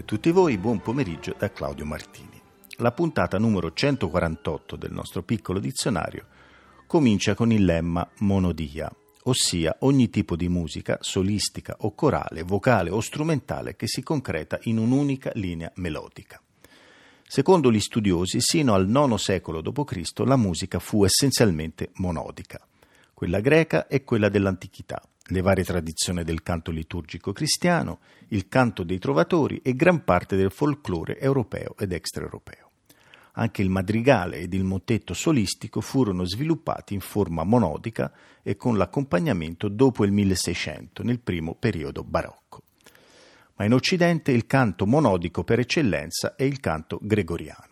E tutti voi, buon pomeriggio da Claudio Martini. La puntata numero 148 del nostro piccolo dizionario comincia con il lemma monodia, ossia ogni tipo di musica, solistica o corale, vocale o strumentale che si concreta in un'unica linea melodica. Secondo gli studiosi, sino al IX secolo d.C. la musica fu essenzialmente monodica, quella greca e quella dell'antichità, le varie tradizioni del canto liturgico cristiano, il canto dei trovatori e gran parte del folklore europeo ed extraeuropeo. Anche il madrigale ed il mottetto solistico furono sviluppati in forma monodica e con l'accompagnamento dopo il 1600, nel primo periodo barocco. Ma in Occidente il canto monodico per eccellenza è il canto gregoriano.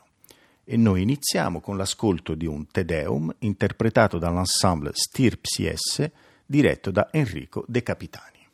E noi iniziamo con l'ascolto di un Te Deum interpretato dall'ensemble Stirpsi S diretto da Enrico De Capitani.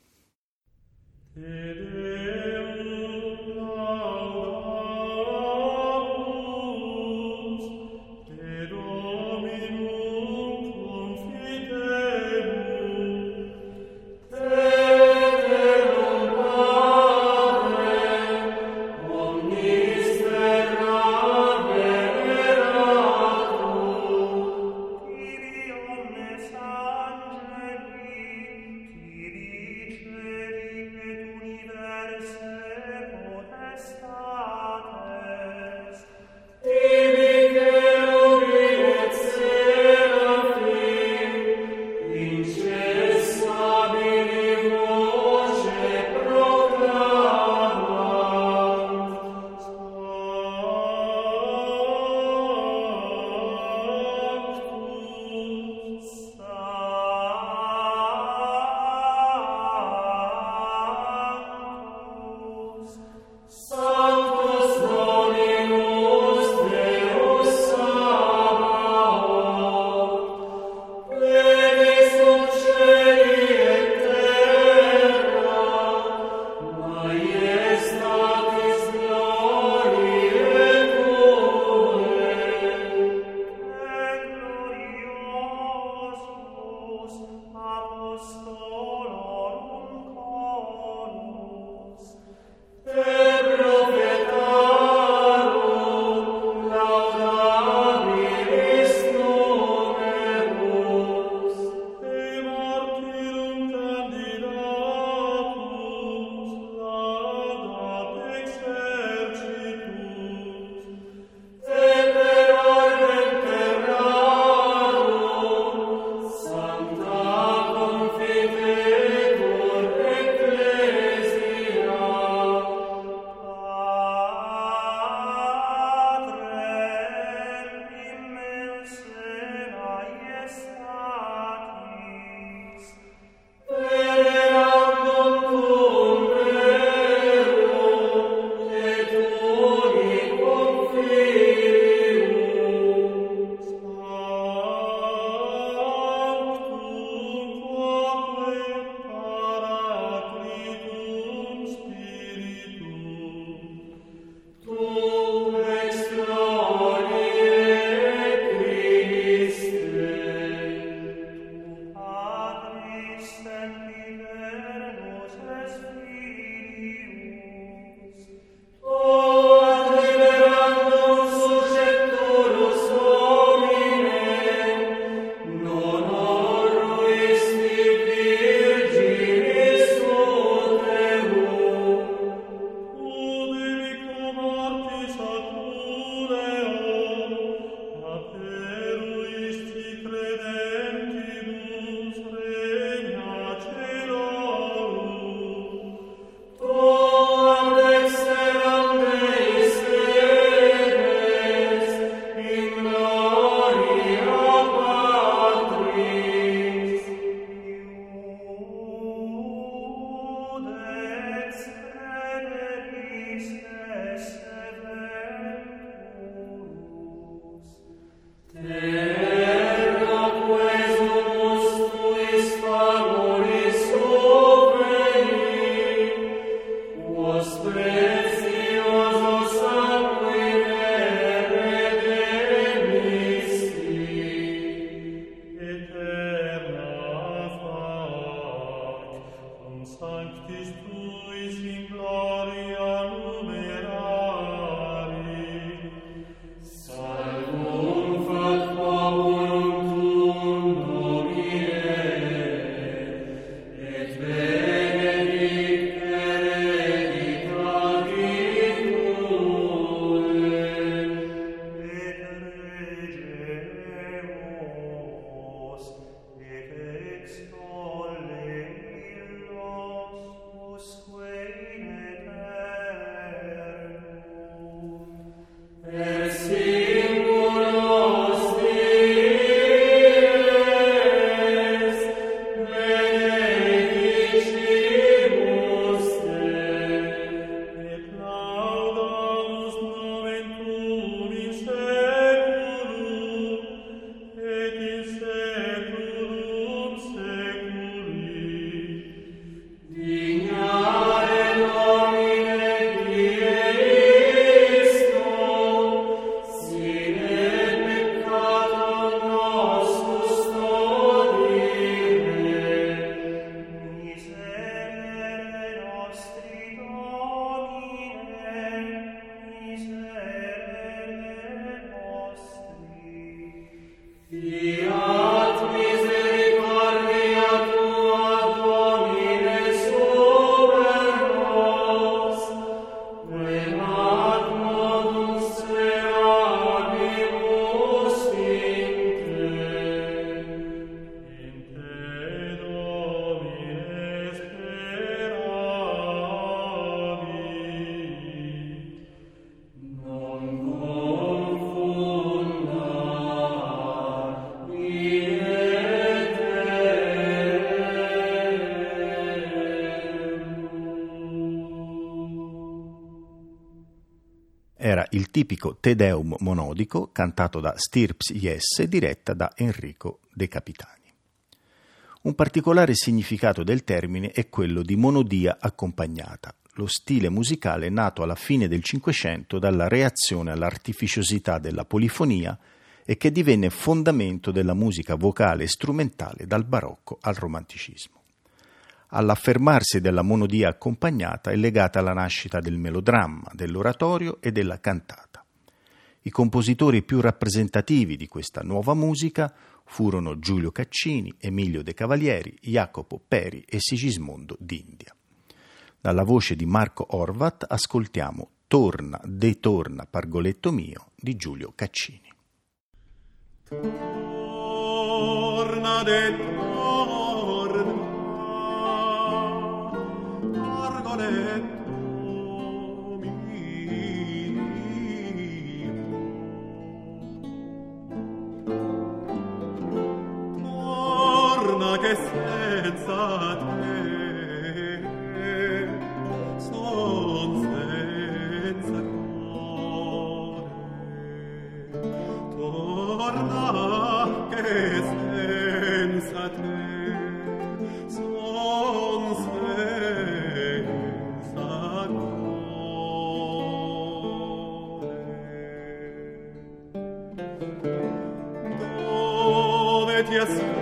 Il tipico Te Deum monodico cantato da Stirps Jesse diretta da Enrico De Capitani. Un particolare significato del termine è quello di monodia accompagnata, lo stile musicale nato alla fine del Cinquecento dalla reazione all'artificiosità della polifonia e che divenne fondamento della musica vocale e strumentale dal barocco al romanticismo all'affermarsi della monodia accompagnata è legata la nascita del melodramma, dell'oratorio e della cantata. I compositori più rappresentativi di questa nuova musica furono Giulio Caccini, Emilio De Cavalieri, Jacopo Peri e Sigismondo d'India. Dalla voce di Marco Orvat ascoltiamo Torna, de torna, pargoletto mio di Giulio Caccini. Torna, de letto mio torna che senza te son senza cuore. Torna che senza Dove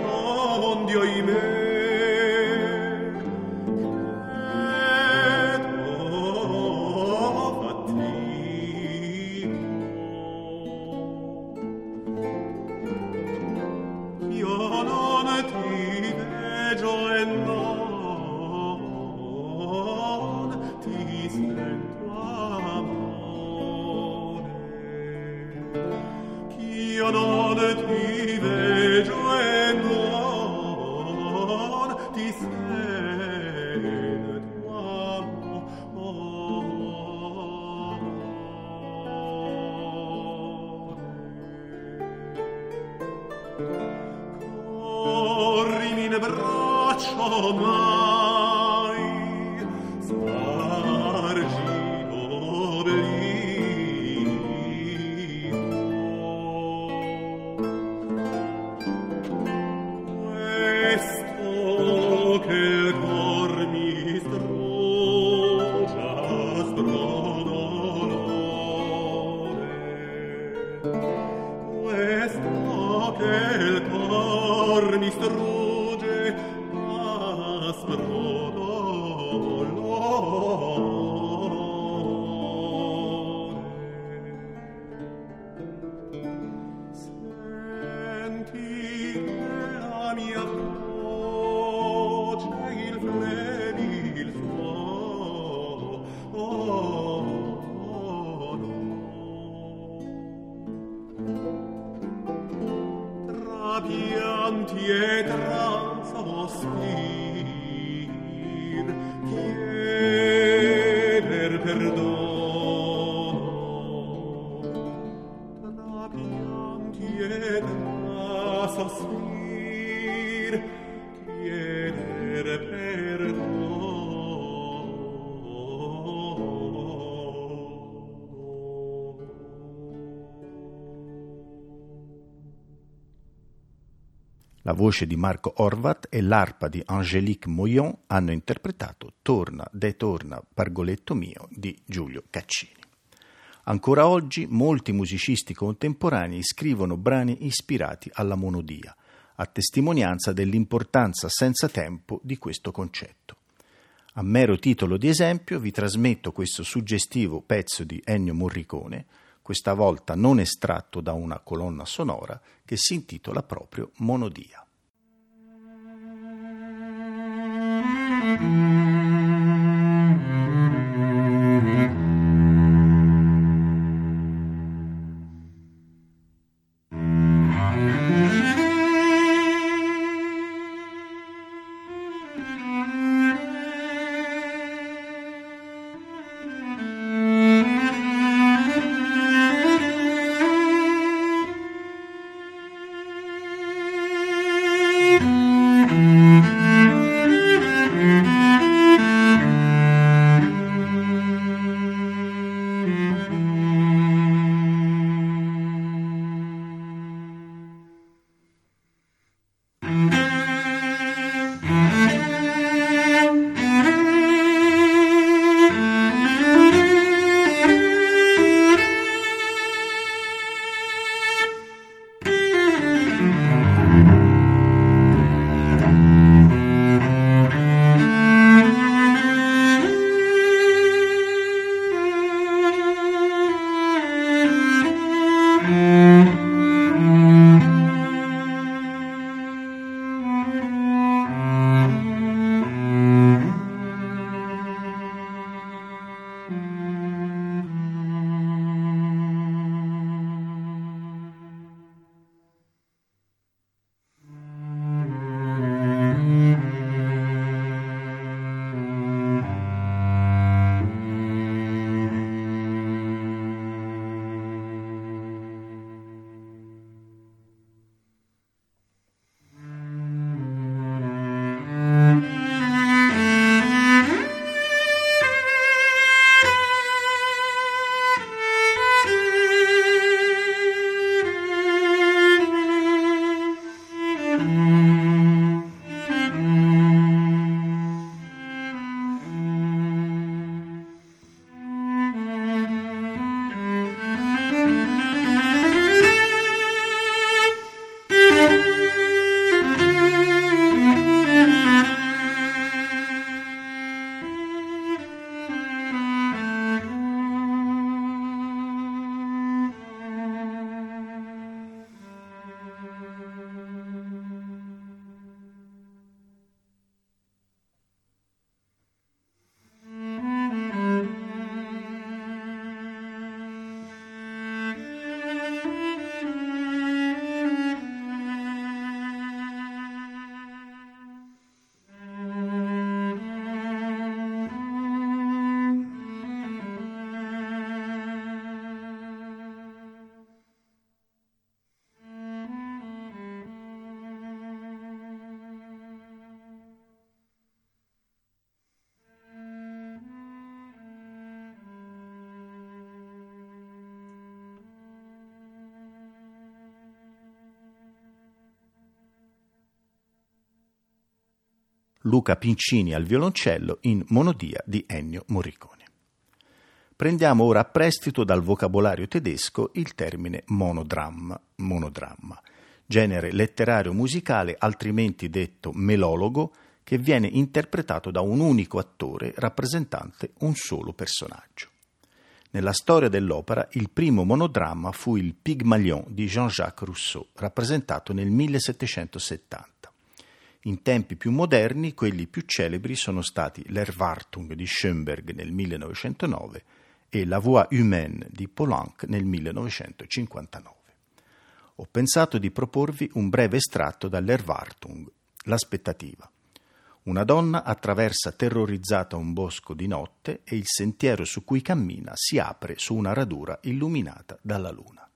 La voce di Marco Orvat e l'arpa di Angélique Moyon hanno interpretato Torna, de torna, pargoletto mio di Giulio Caccini. Ancora oggi molti musicisti contemporanei scrivono brani ispirati alla monodia, a testimonianza dell'importanza senza tempo di questo concetto. A mero titolo di esempio vi trasmetto questo suggestivo pezzo di Ennio Morricone, questa volta non estratto da una colonna sonora che si intitola proprio Monodia. Mm-hmm. Luca Pincini al violoncello in Monodia di Ennio Morricone. Prendiamo ora a prestito dal vocabolario tedesco il termine monodramma, monodramma, genere letterario musicale altrimenti detto melologo che viene interpretato da un unico attore rappresentante un solo personaggio. Nella storia dell'opera il primo monodramma fu il Pygmalion di Jean-Jacques Rousseau, rappresentato nel 1770. In tempi più moderni, quelli più celebri sono stati L'Erwartung di Schoenberg nel 1909 e La Voix humaine di Poulenc nel 1959. ho pensato di proporvi un breve estratto dall'Erwartung, L'aspettativa. Una donna attraversa terrorizzata un bosco di notte e il sentiero su cui cammina si apre su una radura illuminata dalla luna.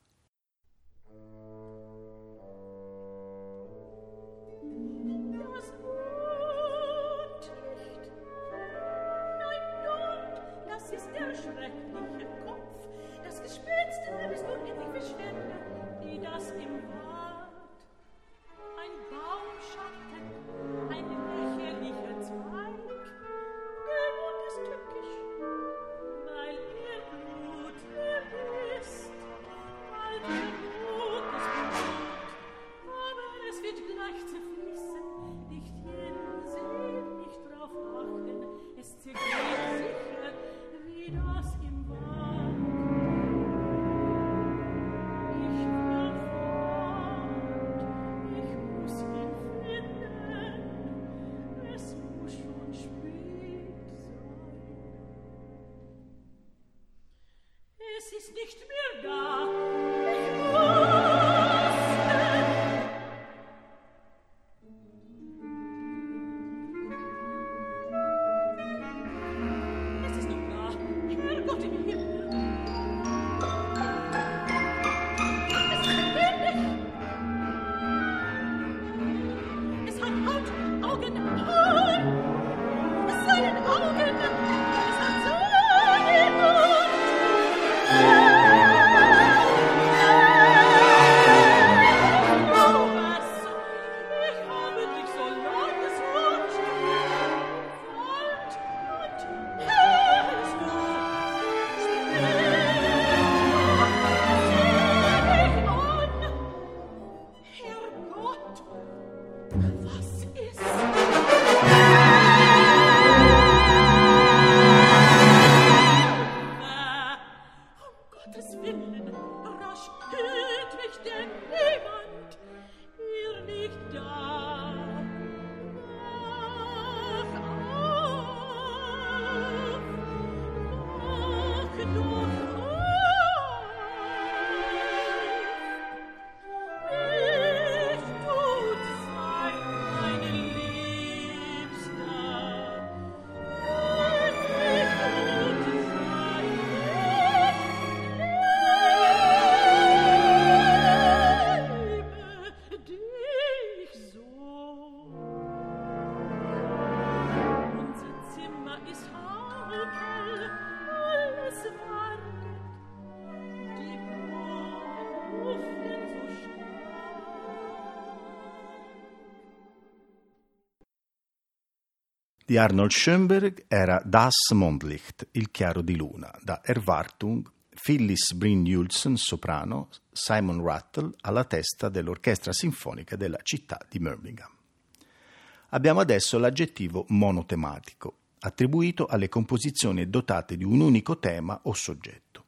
Arnold Schoenberg era Das Mondlicht, il chiaro di luna, da Erwartung, Phyllis Bryn-Julsen, soprano, Simon Rattle alla testa dell'Orchestra Sinfonica della città di Birmingham. Abbiamo adesso l'aggettivo monotematico, attribuito alle composizioni dotate di un unico tema o soggetto.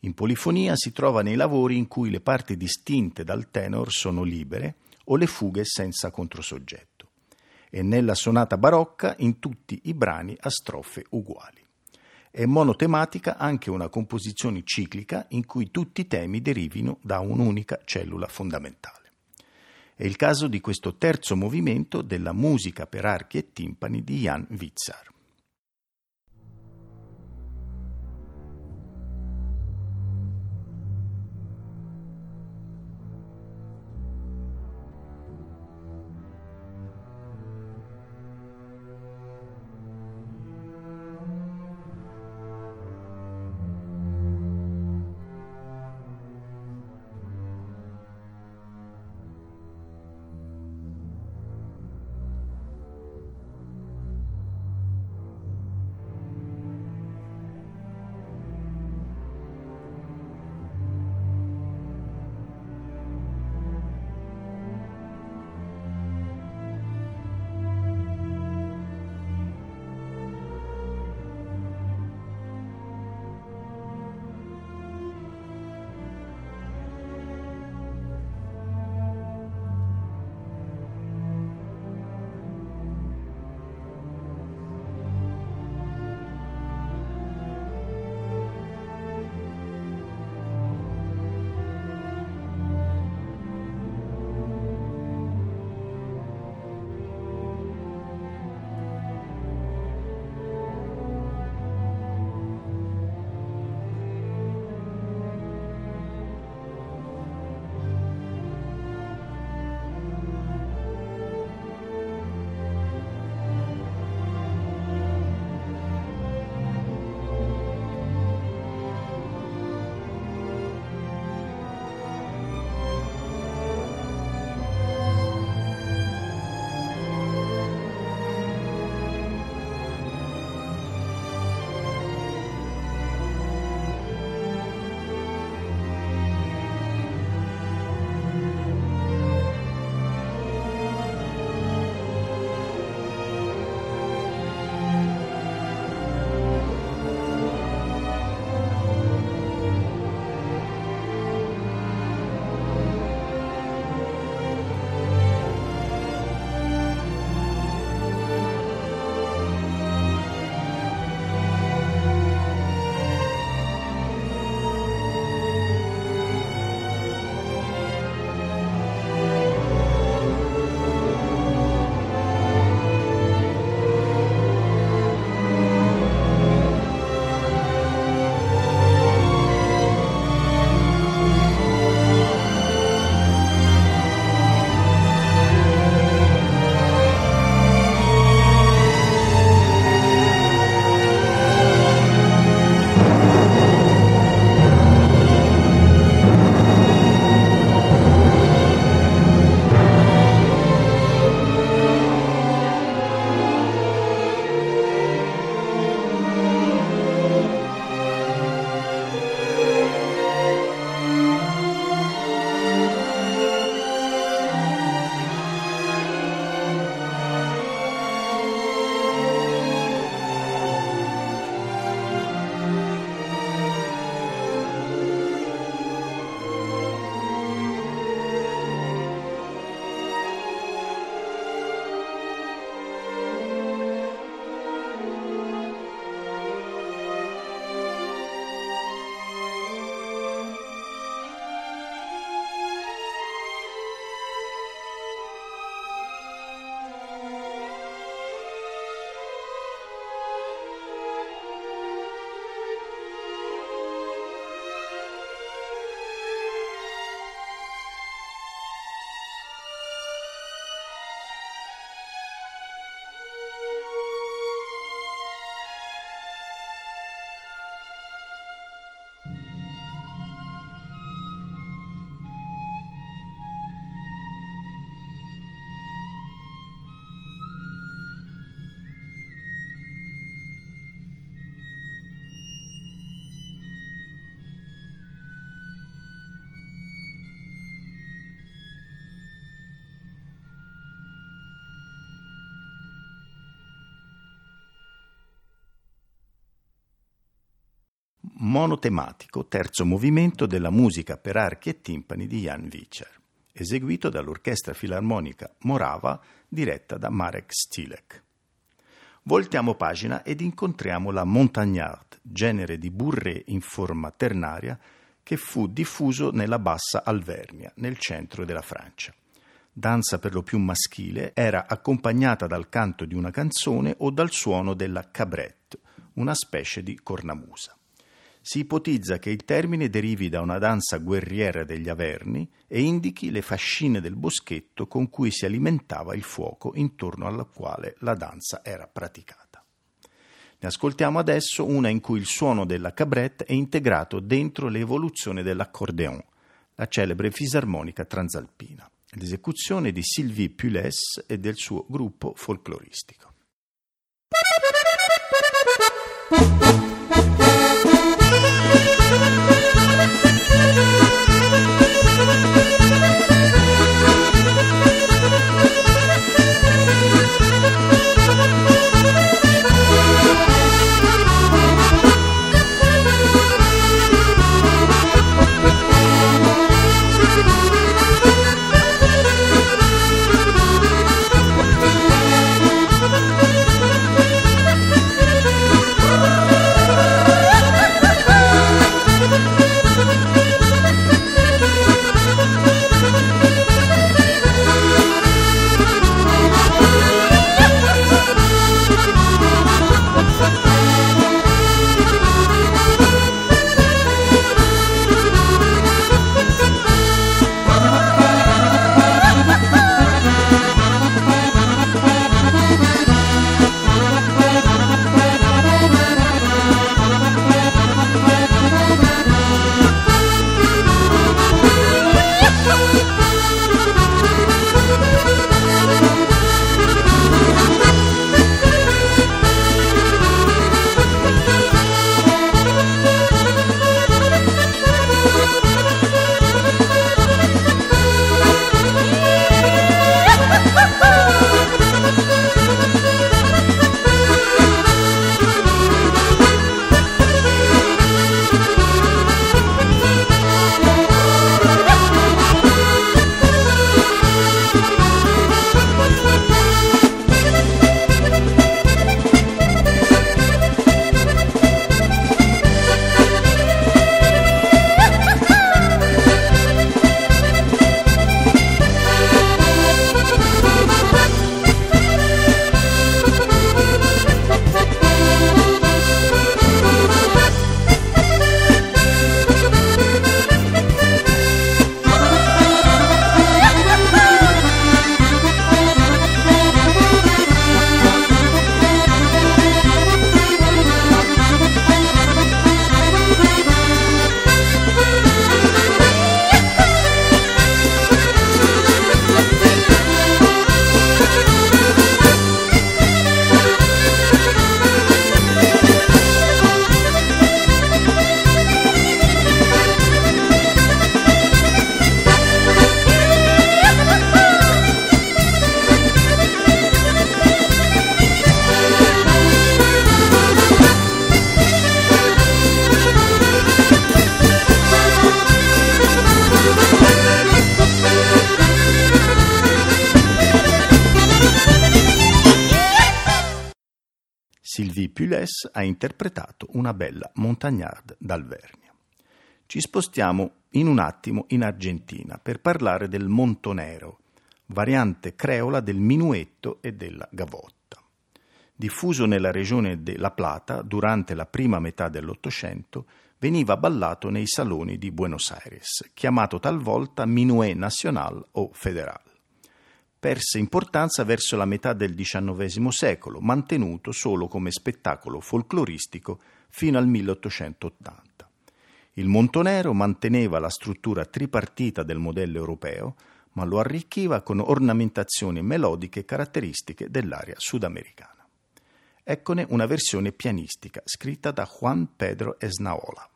In polifonia si trova nei lavori in cui le parti distinte dal tenor sono libere o le fughe senza controsoggetto e nella sonata barocca in tutti i brani a strofe uguali. È monotematica anche una composizione ciclica in cui tutti i temi derivino da un'unica cellula fondamentale. È il caso di questo terzo movimento della musica per archi e timpani di Jan Witzar. Monotematico terzo movimento della musica per archi e timpani di Jan Vicer, eseguito dall'Orchestra Filarmonica Morava diretta da Marek Stilek. Voltiamo pagina ed incontriamo la montagnarde, genere di burré in forma ternaria che fu diffuso nella bassa Alvernia, nel centro della Francia. Danza per lo più maschile, era accompagnata dal canto di una canzone o dal suono della cabrette, una specie di cornamusa. Si ipotizza che il termine derivi da una danza guerriera degli Averni e indichi le fascine del boschetto con cui si alimentava il fuoco intorno al quale la danza era praticata. Ne ascoltiamo adesso una in cui il suono della cabrette è integrato dentro l'evoluzione dell'accordeon, la celebre fisarmonica transalpina, l'esecuzione di Sylvie Pules e del suo gruppo folcloristico. Pules ha interpretato una bella montagnarde d'Alvernia. Ci spostiamo in un attimo in Argentina per parlare del montonero, variante creola del minuetto e della gavotta. Diffuso nella regione de La Plata durante la prima metà dell'Ottocento, veniva ballato nei saloni di Buenos Aires, chiamato talvolta minuet national o federal perse importanza verso la metà del XIX secolo, mantenuto solo come spettacolo folcloristico fino al 1880. Il Montonero manteneva la struttura tripartita del modello europeo, ma lo arricchiva con ornamentazioni melodiche caratteristiche dell'area sudamericana. Eccone una versione pianistica scritta da Juan Pedro Esnaola.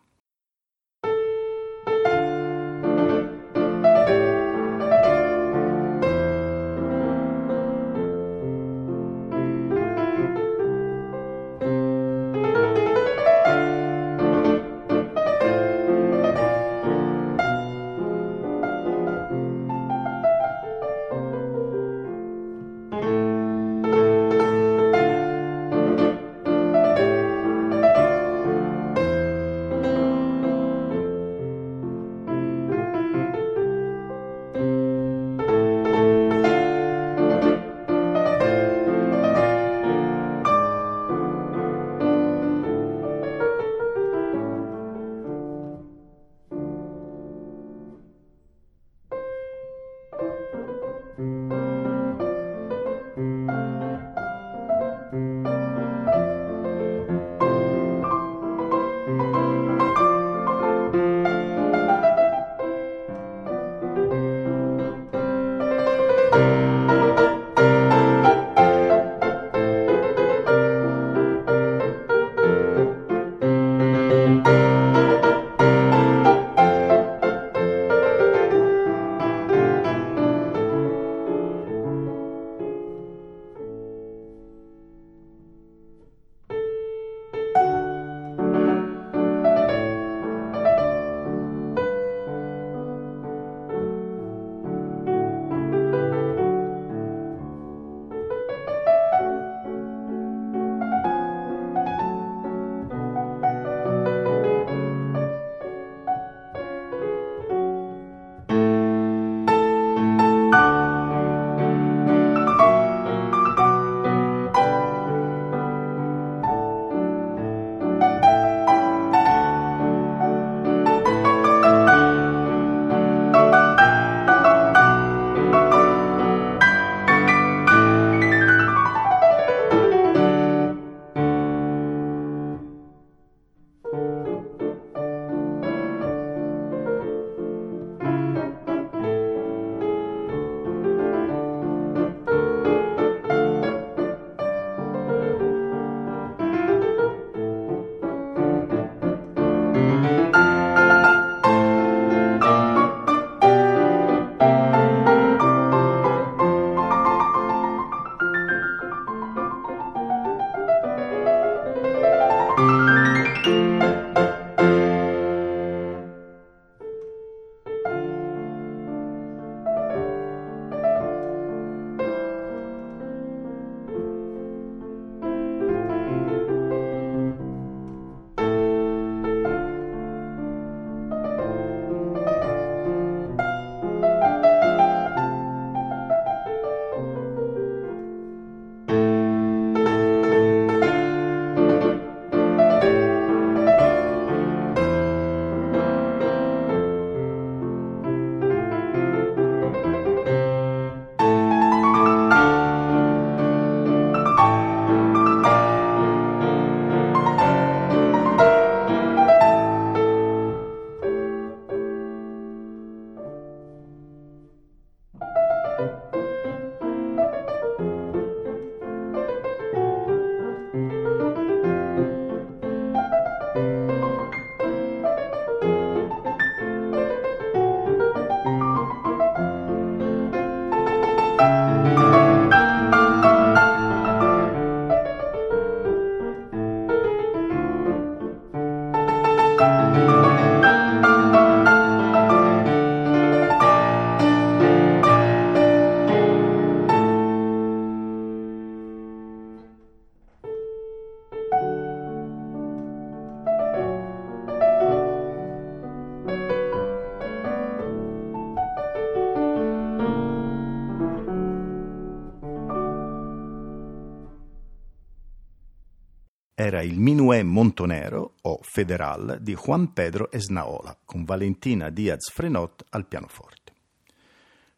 Era il Minuet Montonero o Federal di Juan Pedro Esnaola con Valentina Diaz Frenot al pianoforte.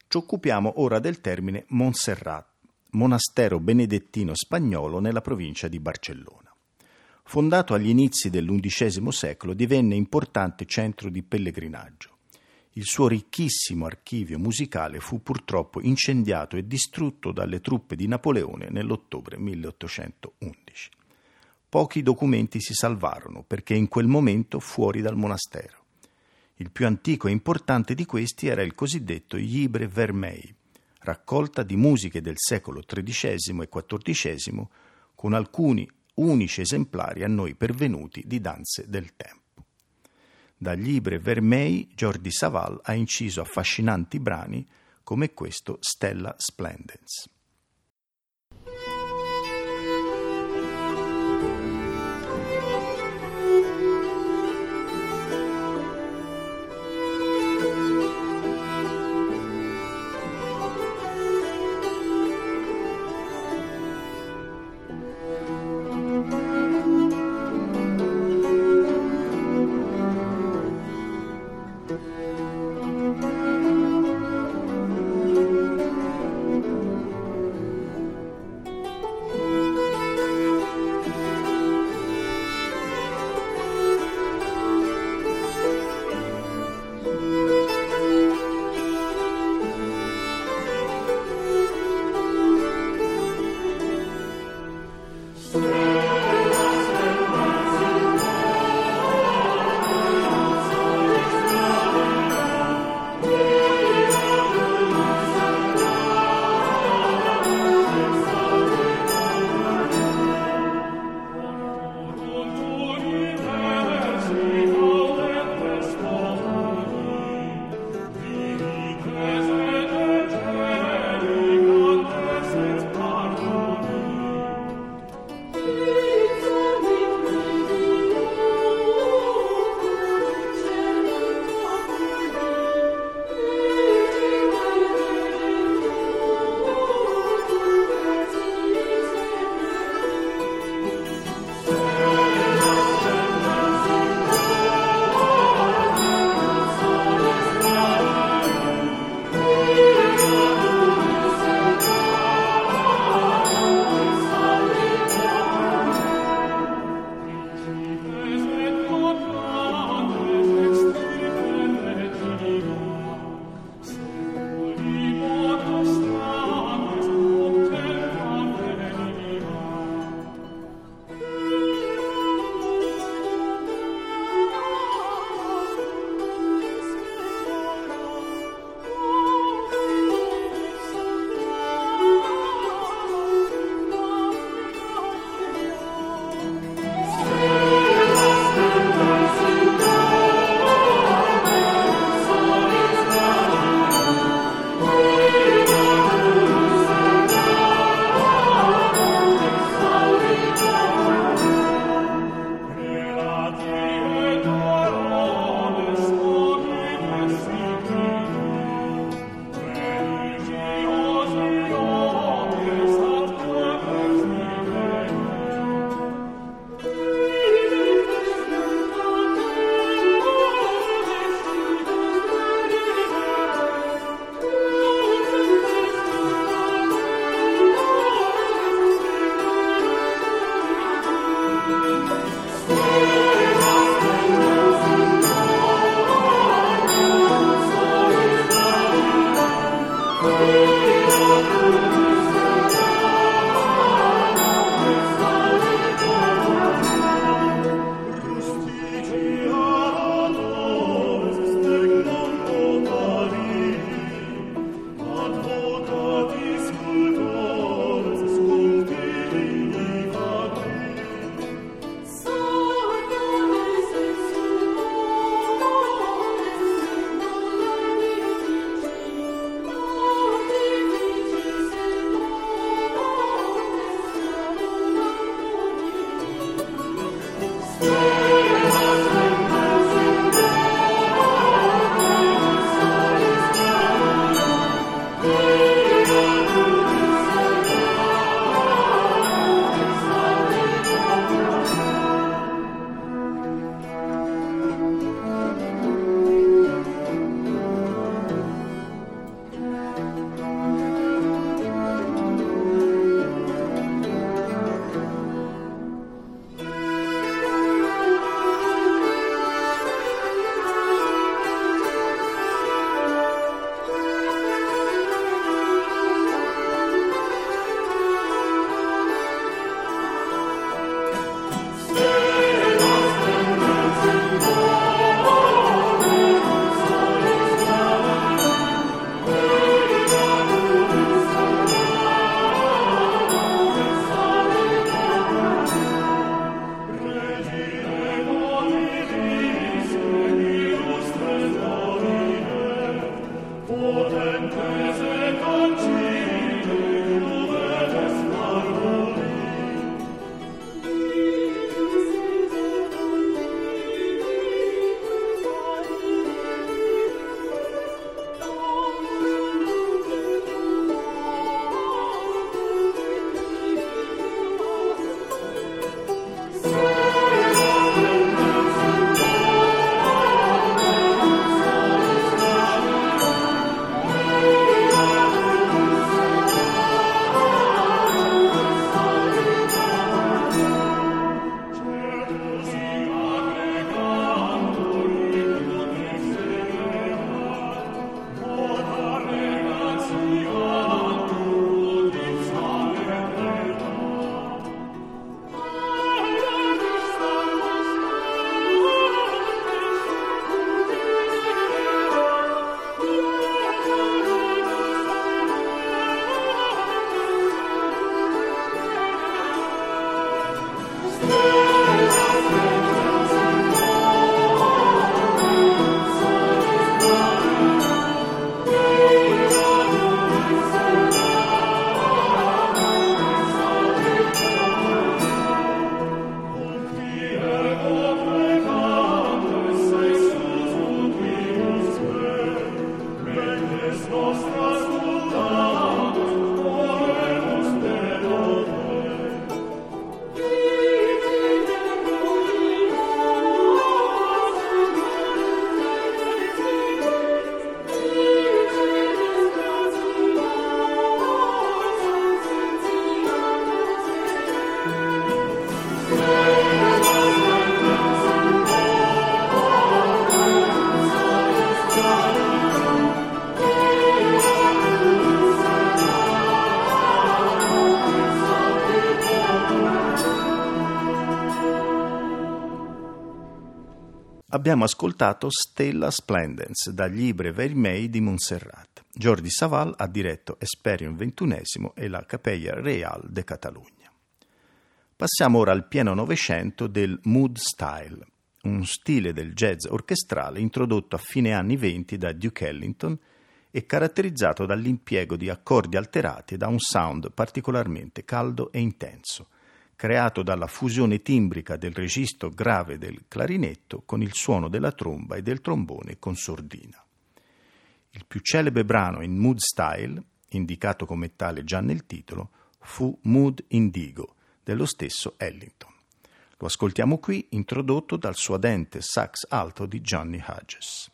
Ci occupiamo ora del termine Montserrat, monastero benedettino spagnolo nella provincia di Barcellona. Fondato agli inizi dell'undicesimo secolo, divenne importante centro di pellegrinaggio. Il suo ricchissimo archivio musicale fu purtroppo incendiato e distrutto dalle truppe di Napoleone nell'ottobre 1811. Pochi documenti si salvarono perché in quel momento fuori dal monastero. Il più antico e importante di questi era il cosiddetto Libre Vermei, raccolta di musiche del secolo XIII e XIV con alcuni unici esemplari a noi pervenuti di danze del tempo. Da Libre Vermei Jordi Saval ha inciso affascinanti brani come questo Stella Splendens. Abbiamo ascoltato Stella Splendens dagli Ibre Vermei di Montserrat. Jordi Saval ha diretto Esperion XXI e la Capella Real de Catalogna. Passiamo ora al pieno Novecento del Mood Style, un stile del jazz orchestrale introdotto a fine anni venti da Duke Ellington e caratterizzato dall'impiego di accordi alterati e da un sound particolarmente caldo e intenso creato dalla fusione timbrica del registro grave del clarinetto con il suono della tromba e del trombone con sordina. Il più celebre brano in mood style, indicato come tale già nel titolo, fu Mood Indigo dello stesso Ellington. Lo ascoltiamo qui introdotto dal suadente sax alto di Johnny Hodges.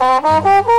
Ha ha ha!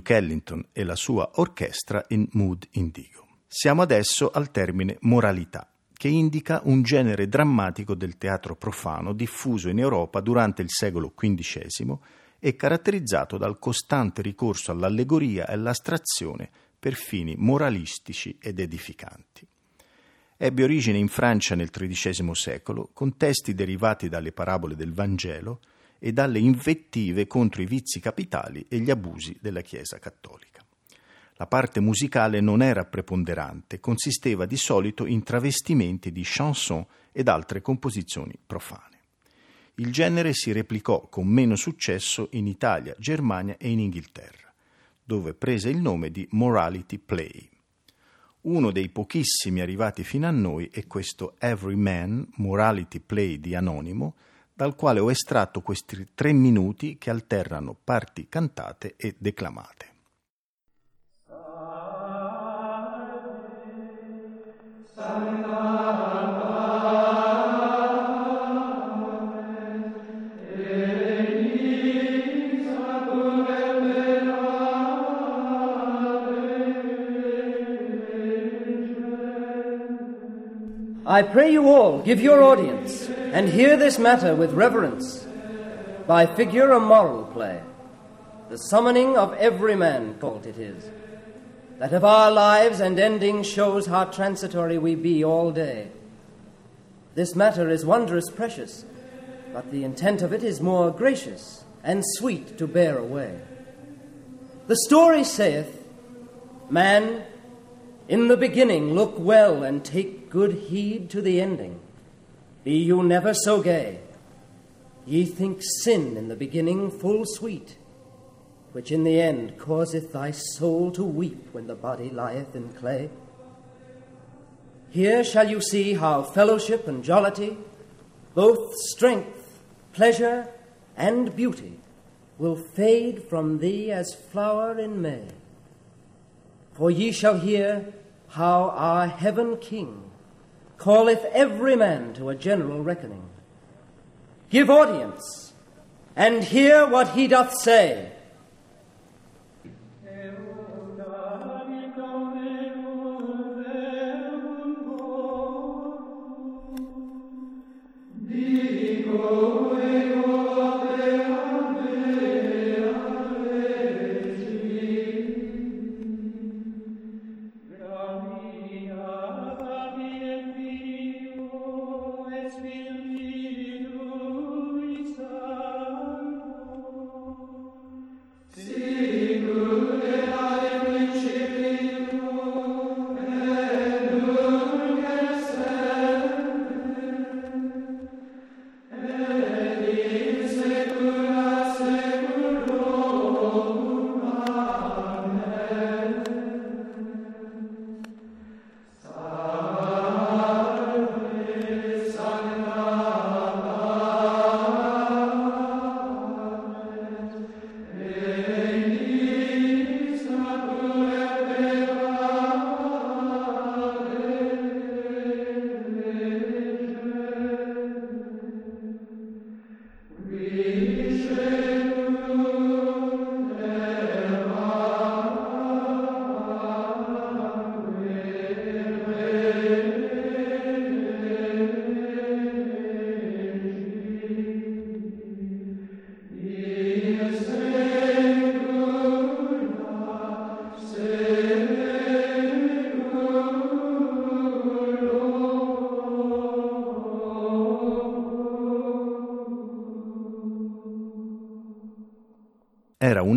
Duke Ellington e la sua orchestra in Mood Indigo. Siamo adesso al termine moralità, che indica un genere drammatico del teatro profano diffuso in Europa durante il secolo XV e caratterizzato dal costante ricorso all'allegoria e all'astrazione per fini moralistici ed edificanti. Ebbe origine in Francia nel XIII secolo, con testi derivati dalle parabole del Vangelo e dalle invettive contro i vizi capitali e gli abusi della Chiesa cattolica. La parte musicale non era preponderante, consisteva di solito in travestimenti di chanson ed altre composizioni profane. Il genere si replicò con meno successo in Italia, Germania e in Inghilterra, dove prese il nome di Morality Play. Uno dei pochissimi arrivati fino a noi è questo Every Man Morality Play di Anonimo, dal quale ho estratto questi tre minuti che alternano parti cantate e declamate. I pray you all, give your audience and hear this matter with reverence. By figure a moral play, the summoning of every man called it is, that of our lives and ending shows how transitory we be all day. This matter is wondrous precious, but the intent of it is more gracious and sweet to bear away. The story saith, Man, in the beginning look well and take good heed to the ending. Be you never so gay. Ye think sin in the beginning full sweet, which in the end causeth thy soul to weep when the body lieth in clay. Here shall you see how fellowship and jollity, both strength, pleasure, and beauty, will fade from thee as flower in May. For ye shall hear how our heaven King calleth every man to a general reckoning. Give audience, and hear what he doth say. era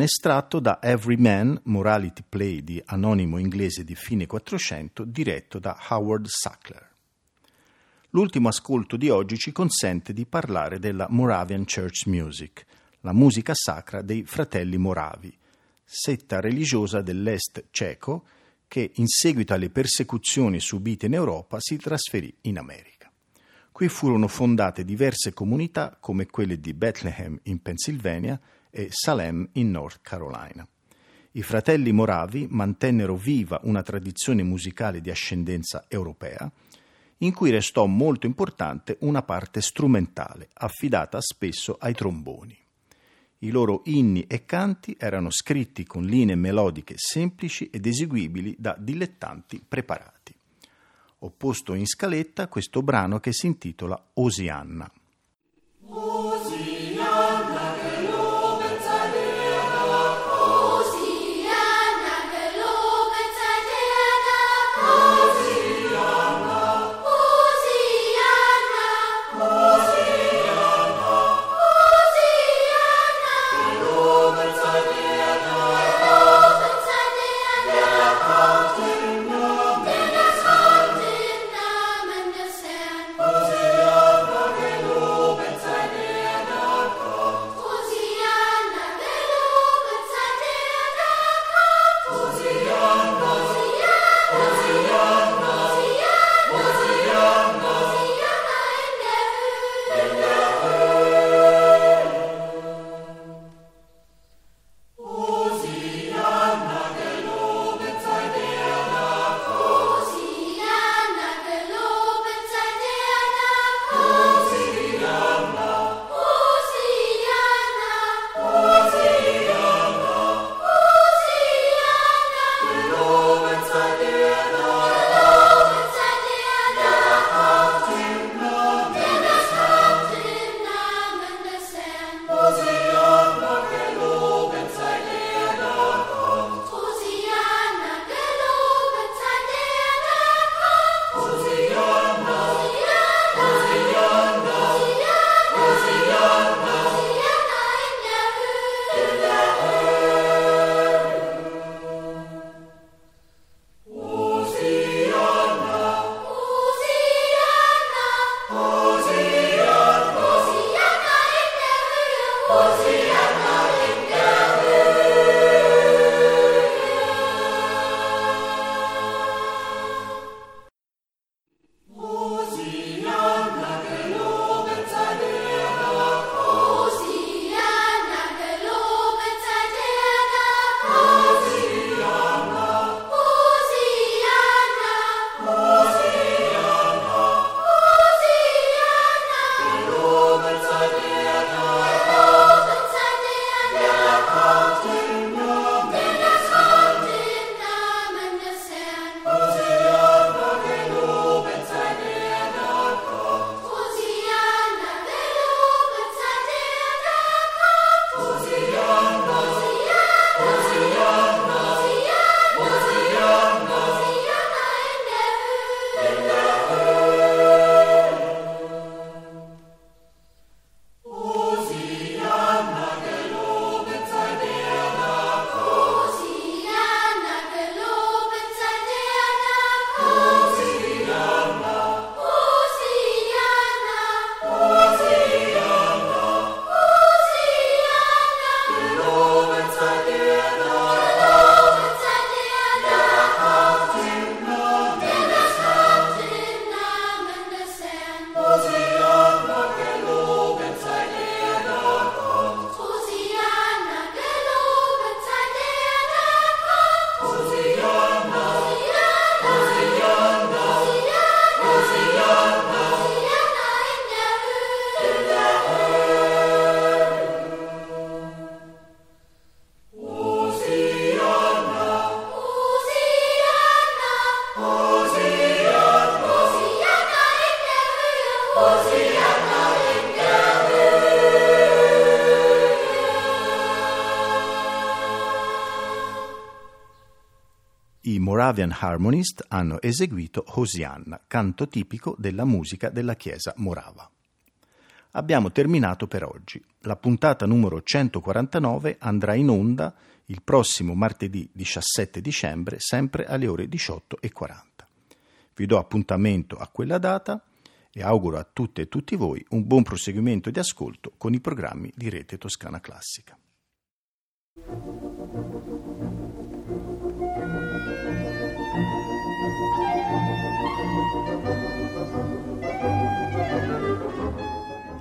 estratto da Every Man, morality play di anonimo inglese di fine 400, diretto da Howard Sackler. L'ultimo ascolto di oggi ci consente di parlare della Moravian Church Music, la musica sacra dei fratelli moravi, setta religiosa dell'est ceco che in seguito alle persecuzioni subite in Europa si trasferì in America. Qui furono fondate diverse comunità come quelle di Bethlehem in Pennsylvania e Salem in North Carolina. I fratelli Moravi mantennero viva una tradizione musicale di ascendenza europea, in cui restò molto importante una parte strumentale, affidata spesso ai tromboni. I loro inni e canti erano scritti con linee melodiche semplici ed eseguibili da dilettanti preparati. Ho posto in scaletta questo brano che si intitola Osianna. I Moravian Harmonist hanno eseguito Hosianna, canto tipico della musica della Chiesa morava. Abbiamo terminato per oggi. La puntata numero 149 andrà in onda il prossimo martedì 17 dicembre, sempre alle ore 18.40. Vi do appuntamento a quella data e auguro a tutte e tutti voi un buon proseguimento di ascolto con i programmi di Rete Toscana Classica.